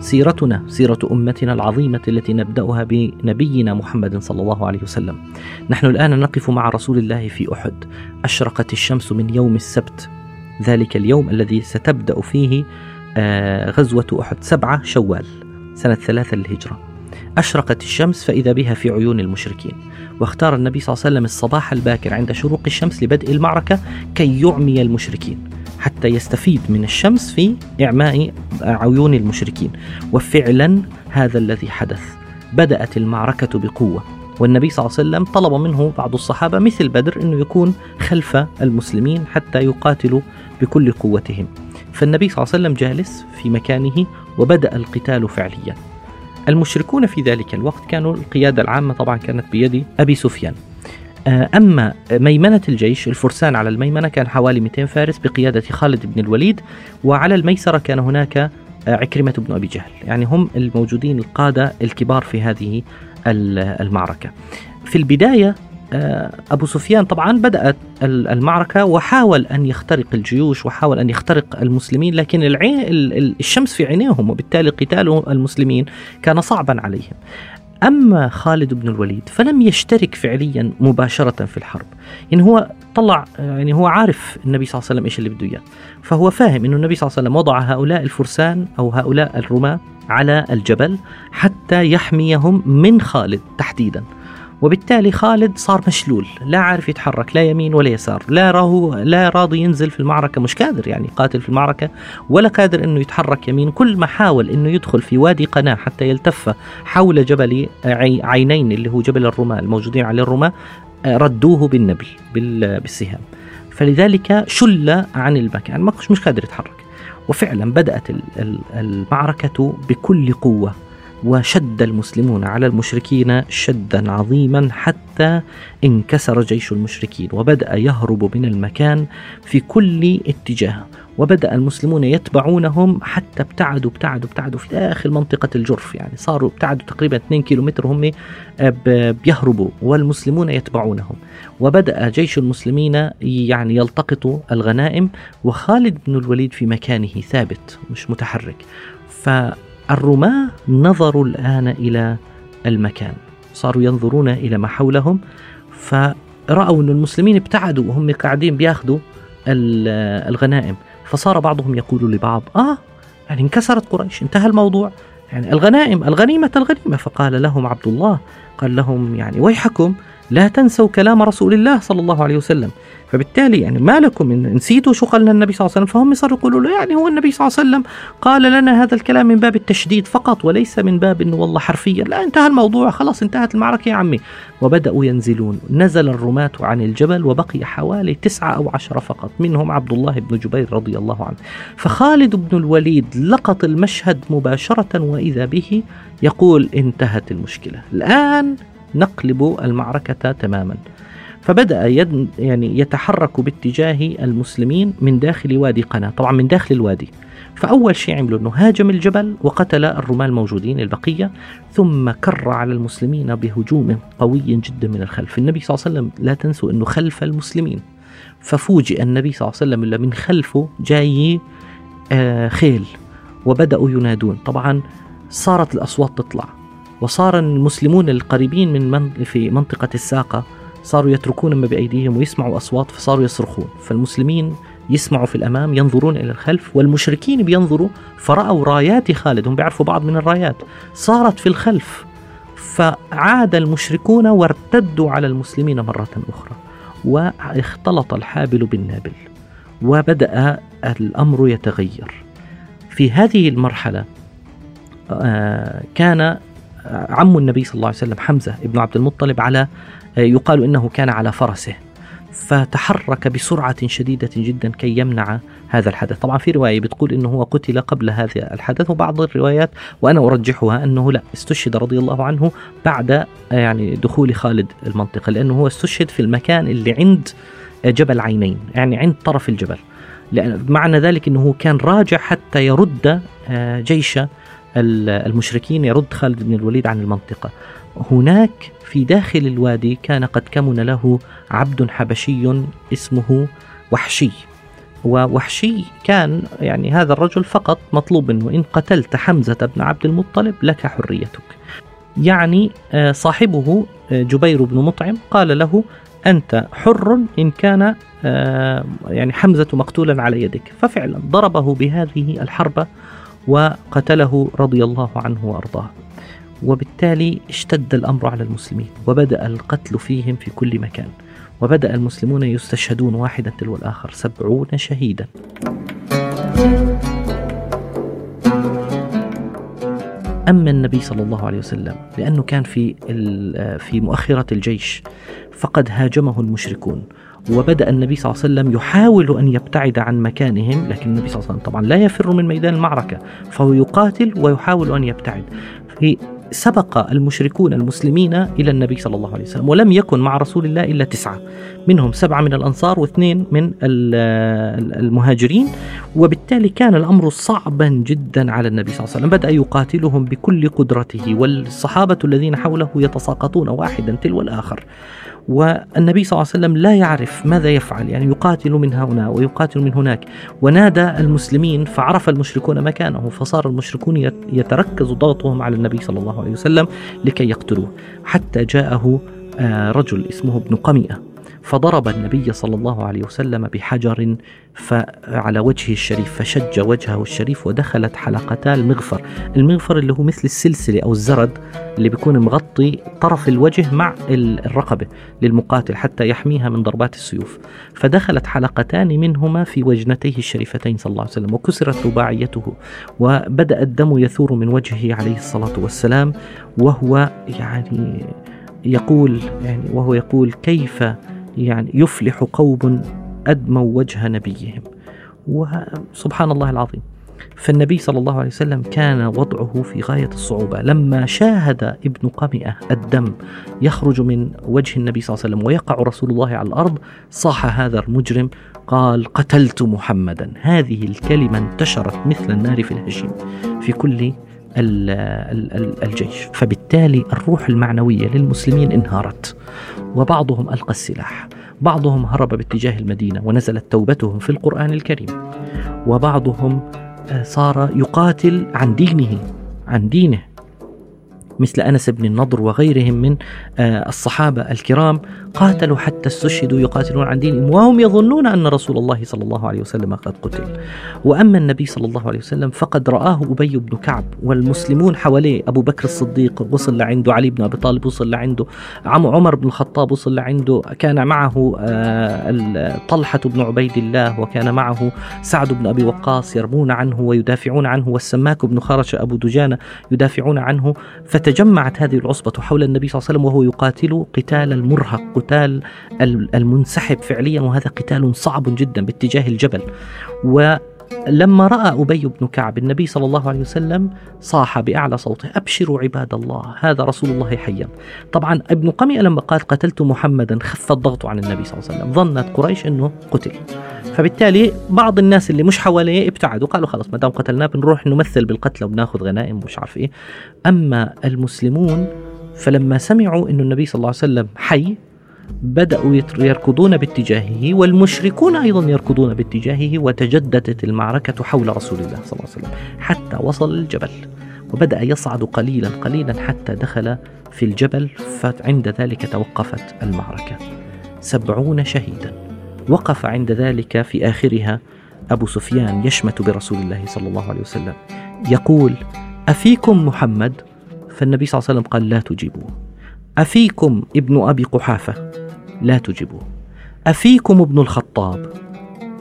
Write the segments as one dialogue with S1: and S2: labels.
S1: سيرتنا سيرة أمتنا العظيمة التي نبدأها بنبينا محمد صلى الله عليه وسلم. نحن الآن نقف مع رسول الله في أحد. أشرقت الشمس من يوم السبت ذلك اليوم الذي ستبدأ فيه آه، غزوة أحد سبعة شوال سنة ثلاثة للهجرة. أشرقت الشمس فإذا بها في عيون المشركين واختار النبي صلى الله عليه وسلم الصباح الباكر عند شروق الشمس لبدء المعركة كي يعمي المشركين حتى يستفيد من الشمس في إعماء عيون المشركين. وفعلا هذا الذي حدث. بدأت المعركة بقوة. والنبي صلى الله عليه وسلم طلب منه بعض الصحابة مثل بدر أنه يكون خلف المسلمين حتى يقاتلوا بكل قوتهم. فالنبي صلى الله عليه وسلم جالس في مكانه وبدأ القتال فعليا. المشركون في ذلك الوقت كانوا القيادة العامة طبعا كانت بيد أبي سفيان. أما ميمنة الجيش الفرسان على الميمنة كان حوالي 200 فارس بقيادة خالد بن الوليد وعلى الميسرة كان هناك آه، عكرمة بن أبي جهل. يعني هم الموجودين القادة الكبار في هذه المعركة. في البداية آه، أبو سفيان طبعا بدأت المعركة وحاول أن يخترق الجيوش وحاول أن يخترق المسلمين لكن العين الشمس في عينيهم وبالتالي قتال المسلمين كان صعبا عليهم. أما خالد بن الوليد فلم يشترك فعليا مباشرة في الحرب. يعني هو طلع يعني هو عارف النبي صلى الله عليه وسلم إيش اللي بده إياه. فهو فاهم أنه النبي صلى الله عليه وسلم وضع هؤلاء الفرسان أو هؤلاء الرماة على الجبل حتى يحميهم من خالد تحديدا. وبالتالي خالد صار مشلول لا عارف يتحرك لا يمين ولا يسار لا راهو لا راضي ينزل في المعركة مش قادر يعني قاتل في المعركة ولا قادر إنه يتحرك يمين كل ما حاول إنه يدخل في وادي قناة حتى يلتف حول جبل عينين اللي هو جبل الرماة الموجودين عليه الرماة ردوه بالنبل بالسهام. فلذلك شل عن المكان مش قادر يتحرك. وفعلا بدأت المعركة بكل قوة. وشد المسلمون على المشركين شدا عظيما حتى انكسر جيش المشركين وبدأ يهرب من المكان في كل اتجاه. وبدأ المسلمون يتبعونهم حتى ابتعدوا ابتعدوا ابتعدوا في داخل منطقة الجرف. يعني صاروا ابتعدوا تقريبا 2 كيلومتر هم بيهربوا والمسلمون يتبعونهم. وبدأ جيش المسلمين يعني يلتقط الغنائم. وخالد بن الوليد في مكانه ثابت مش متحرك. ف الرماة نظروا الآن إلى المكان. صاروا ينظرون إلى ما حولهم فرأوا أن المسلمين ابتعدوا وهم قاعدين بياخذوا الغنائم. فصار بعضهم يقول لبعض آه يعني انكسرت قريش انتهى الموضوع. يعني الغنائم الغنيمة الغنيمة. فقال لهم عبد الله قال لهم يعني ويحكم لا تنسوا كلام رسول الله صلى الله عليه وسلم. فبالتالي يعني ما لكم إن نسيتوا شو قال النبي صلى الله عليه وسلم؟ فهم صاروا يقولوا له يعني هو النبي صلى الله عليه وسلم قال لنا هذا الكلام من باب التشديد فقط وليس من باب إنه والله حرفيا. لا انتهى الموضوع. خلاص انتهت المعركة يا عمي. وبدأوا ينزلون. نزل الرماة عن الجبل وبقي حوالي تسعة أو عشرة فقط. منهم عبد الله بن جبير رضي الله عنه. فخالد بن الوليد لقط المشهد مباشرة وإذا به يقول انتهت المشكلة. الآن نقلب المعركة تماما. فبدأ يد يعني يتحرك باتجاه المسلمين من داخل وادي قناة طبعا من داخل الوادي. فأول شيء عملوا أنه هاجم الجبل وقتل الرماة الموجودين البقية ثم كر على المسلمين بهجوم قوي جدا من الخلف. النبي صلى الله عليه وسلم لا تنسوا أنه خلف المسلمين. ففوجئ النبي صلى الله عليه وسلم من خلفه جاي آه خيل وبدأوا ينادون. طبعا صارت الأصوات تطلع. وصار المسلمون القريبين من, من في منطقة الساقة صاروا يتركون ما بأيديهم ويسمعوا أصوات فصاروا يصرخون. فالمسلمين يسمعوا في الأمام ينظرون إلى الخلف والمشركين بينظروا فرأوا رايات خالد. هم بيعرفوا بعض من الرايات. صارت في الخلف. فعاد المشركون وارتدوا على المسلمين مرة أخرى. واختلط الحابل بالنابل. وبدأ الأمر يتغير. في هذه المرحلة آه، كان عم النبي صلى الله عليه وسلم حمزة ابن عبد المطلب على يقال إنه كان على فرسه فتحرك بسرعة شديدة جدا كي يمنع هذا الحدث. طبعا في رواية بتقول أنه هو قتل قبل هذا الحدث وبعض الروايات وأنا أرجحها أنه لا استشهد رضي الله عنه بعد يعني دخول خالد المنطقة لأنه هو استشهد في المكان اللي عند جبل عينين يعني عند طرف الجبل. معنى ذلك أنه كان راجع حتى يرد آه، جيش المشركين يرد خالد بن الوليد عن المنطقة. هناك في داخل الوادي كان قد كمن له عبد حبشي اسمه وحشي. ووحشي كان يعني هذا الرجل فقط مطلوب منه إن قتلت حمزة بن عبد المطلب لك حريتك. يعني آه، صاحبه آه، جبير بن مطعم قال له أنت حر إن كان آه، يعني حمزة مقتولا على يدك. ففعلا ضربه بهذه الحربة وقتله رضي الله عنه وأرضاه. وبالتالي اشتد الأمر على المسلمين وبدأ القتل فيهم في كل مكان. وبدأ المسلمون يستشهدون واحدا تلو الآخر سبعون شهيدا. أما النبي صلى الله عليه وسلم لأنه كان في في مؤخرة الجيش فقد هاجمه المشركون. وبدأ النبي صلى الله عليه وسلم يحاول أن يبتعد عن مكانهم لكن النبي صلى الله عليه وسلم طبعا لا يفر من ميدان المعركة فهو يقاتل ويحاول أن يبتعد. في سبق المشركون المسلمين إلى النبي صلى الله عليه وسلم ولم يكن مع رسول الله إلا تسعة. منهم سبعة من الأنصار واثنين من المهاجرين وبالتالي كان الأمر صعبا جدا على النبي صلى الله عليه وسلم. بدأ يقاتلهم بكل قدرته والصحابة الذين حوله يتساقطون واحدا تلو الآخر. والنبي صلى الله عليه وسلم لا يعرف ماذا يفعل يعني يقاتل من هنا ويقاتل من هناك. ونادى المسلمين فعرف المشركون مكانه فصار المشركون يتركز ضغطهم على النبي صلى الله عليه وسلم لكي يقتلوه. حتى جاءه آه، رجل اسمه ابن قمئة فضرب النبي صلى الله عليه وسلم بحجر على وجهه الشريف فشج وجهه الشريف ودخلت حلقتا المغفر. المغفر اللي هو مثل السلسلة أو الزرد اللي بيكون مغطي طرف الوجه مع الرقبة للمقاتل حتى يحميها من ضربات السيوف. فدخلت حلقتان منهما في وجنتيه الشريفتين صلى الله عليه وسلم وكسرت رباعيته وبدأ الدم يثور من وجهه عليه الصلاة والسلام وهو يعني يقول يعني وهو يقول كيف يعني يفلح قوم أدموا وجه نبيهم. وسبحان الله العظيم فالنبي صلى الله عليه وسلم كان وضعه في غاية الصعوبة. لما شاهد ابن قمئة الدم يخرج من وجه النبي صلى الله عليه وسلم ويقع رسول الله على الأرض صاح هذا المجرم قال قتلت محمدا. هذه الكلمة انتشرت مثل النار في الهشيم. في كل الجيش. فبالتالي الروح المعنوية للمسلمين انهارت وبعضهم ألقى السلاح بعضهم هرب باتجاه المدينة ونزلت توبتهم في القرآن الكريم وبعضهم آه، صار يقاتل عن دينه عن دينه مثل أنس بن النضر وغيرهم من آه، الصحابة الكرام قاتلوا حتى استشهدوا يقاتلون عن دينهم وهم يظنون أن رسول الله صلى الله عليه وسلم قد قتل. وأما النبي صلى الله عليه وسلم فقد رآه أبي بن كعب والمسلمون حواليه أبو بكر الصديق وصل لعنده علي بن أبي طالب وصل لعنده عم عمر بن الخطاب وصل لعنده كان معه آه، طلحة بن عبيد الله وكان معه سعد بن أبي وقاص يرمون عنه ويدافعون عنه والسماك بن خرش أبو دجانة يدافعون عنه فت تجمعت هذه العصبة حول النبي صلى الله عليه وسلم وهو يقاتل قتال المرهق قتال المنسحب فعليا وهذا قتال صعب جدا باتجاه الجبل. و لما رأى أبي بن كعب النبي صلى الله عليه وسلم صاح بأعلى صوته أبشروا عباد الله هذا رسول الله حيا. طبعا ابن قمئه لما قال قتلت محمدا خف الضغط عن النبي صلى الله عليه وسلم. ظنت قريش إنه قتل. فبالتالي بعض الناس اللي مش حواليه ابتعدوا قالوا خلاص ما دام قتلناه بنروح نمثل بالقتل وبناخذ غنائم ومش عارف إيه. أما المسلمون فلما سمعوا إنه النبي صلى الله عليه وسلم حي بدأوا يركضون باتجاهه والمشركون أيضا يركضون باتجاهه وتجددت المعركة حول رسول الله صلى الله عليه وسلم حتى وصل الجبل. وبدأ يصعد قليلا قليلا حتى دخل في الجبل فعند ذلك توقفت المعركة. سبعون شهيدا. وقف عند ذلك في آخرها أبو سفيان يشمت برسول الله صلى الله عليه وسلم. يقول أفيكم محمد؟ فالنبي صلى الله عليه وسلم قال لا تجيبوه. أفيكم ابن أبي قحافة؟ لا تجيبوه. أفيكم ابن الخطاب؟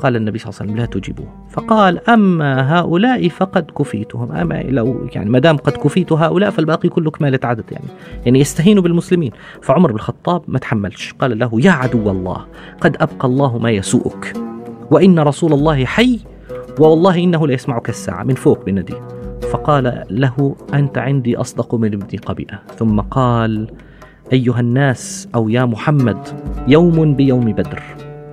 S1: قال النبي صلى الله عليه وسلم لا تجيبوه. فقال أما هؤلاء فقد كفيتهم. أما لو يعني ما دام قد كفيت هؤلاء فالباقي كله كمالة عدد يعني يعني يستهينوا بالمسلمين. فعمر بن الخطاب ما تحملش. قال له يا عدو الله قد أبقى الله ما يسوءك. وإن رسول الله حي والله إنه ليسمعك الساعة. من فوق بندي فقال له أنت عندي أصدق من ابن قبيئة. ثم قال أيها الناس أو يا محمد يوم بيوم بدر.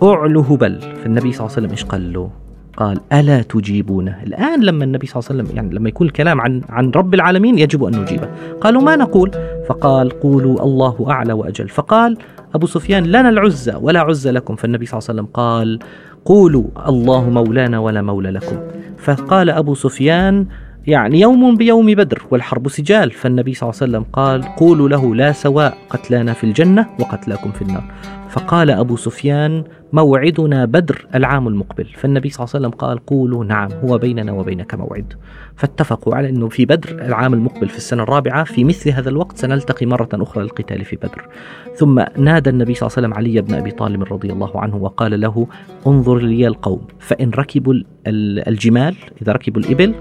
S1: أعلو هبل. فالنبي صلى الله عليه وسلم إيش قال له؟ قال ألا تجيبونه؟ الآن لما النبي صلى الله عليه وسلم يعني لما يكون الكلام عن عن رب العالمين يجب أن نجيبه. قالوا ما نقول؟ فقال قولوا الله أعلى وأجل. فقال أبو سفيان لنا العزة ولا عزة لكم. فالنبي صلى الله عليه وسلم قال قولوا الله مولانا ولا مولى لكم. فقال أبو سفيان يعني يوم بيوم بدر والحرب سجال. فالنبي صلى الله عليه وسلم قال قولوا له لا سواء قتلانا في الجنة وقتلاكم في النار. فقال أبو سفيان موعدنا بدر العام المقبل. فالنبي صلى الله عليه وسلم قال قولوا نعم هو بيننا وبينك موعد. فاتفقوا على أنه في بدر العام المقبل في السنة الرابعة في مثل هذا الوقت سنلتقي مرة أخرى للقتال في بدر. ثم نادى النبي صلى الله عليه وسلم علي بن أبي طالب رضي الله عنه وقال له انظر لي القوم فإن ركبوا الجمال إذا ركبوا الإبل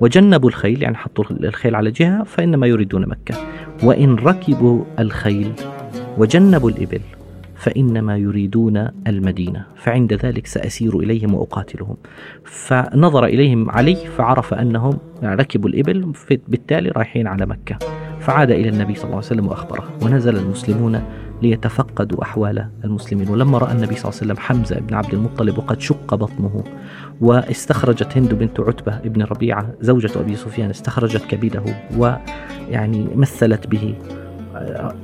S1: وجنبوا الخيل يعني حطوا الخيل على جهة فإنما يريدون مكة. وإن ركبوا الخيل وجنبوا الإبل فإنما يريدون المدينة. فعند ذلك سأسير إليهم وأقاتلهم. فنظر إليهم علي فعرف أنهم ركبوا الإبل بالتالي رايحين على مكة. فعاد إلى النبي صلى الله عليه وسلم وأخبره. ونزل المسلمون ليتفقدوا أحوال المسلمين. ولما رأى النبي صلى الله عليه وسلم حمزة بن عبد المطلب وقد شق بطنه واستخرجت هند بنت عتبة ابن ربيعة زوجة أبي سفيان استخرجت كبده ويعني مثلت به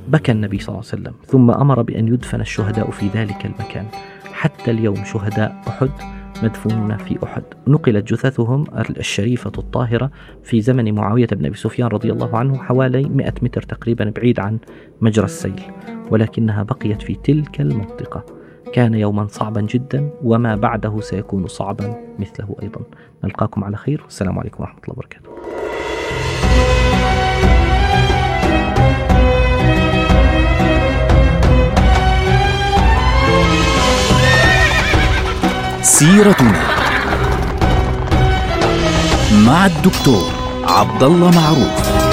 S1: بكى النبي صلى الله عليه وسلم. ثم أمر بأن يدفن الشهداء في ذلك المكان. حتى اليوم شهداء أحد مدفونون في أحد. نقلت جثثهم الشريفة الطاهرة في زمن معاوية بن أبي سفيان رضي الله عنه حوالي 100 متر تقريبا بعيد عن مجرى السيل ولكنها بقيت في تلك المنطقة. كان يوما صعبا جدا وما بعده سيكون صعبا مثله أيضا. نلقاكم على خير والسلام عليكم ورحمة الله وبركاته.
S2: سيرتنا مع الدكتور عبد الله معروف.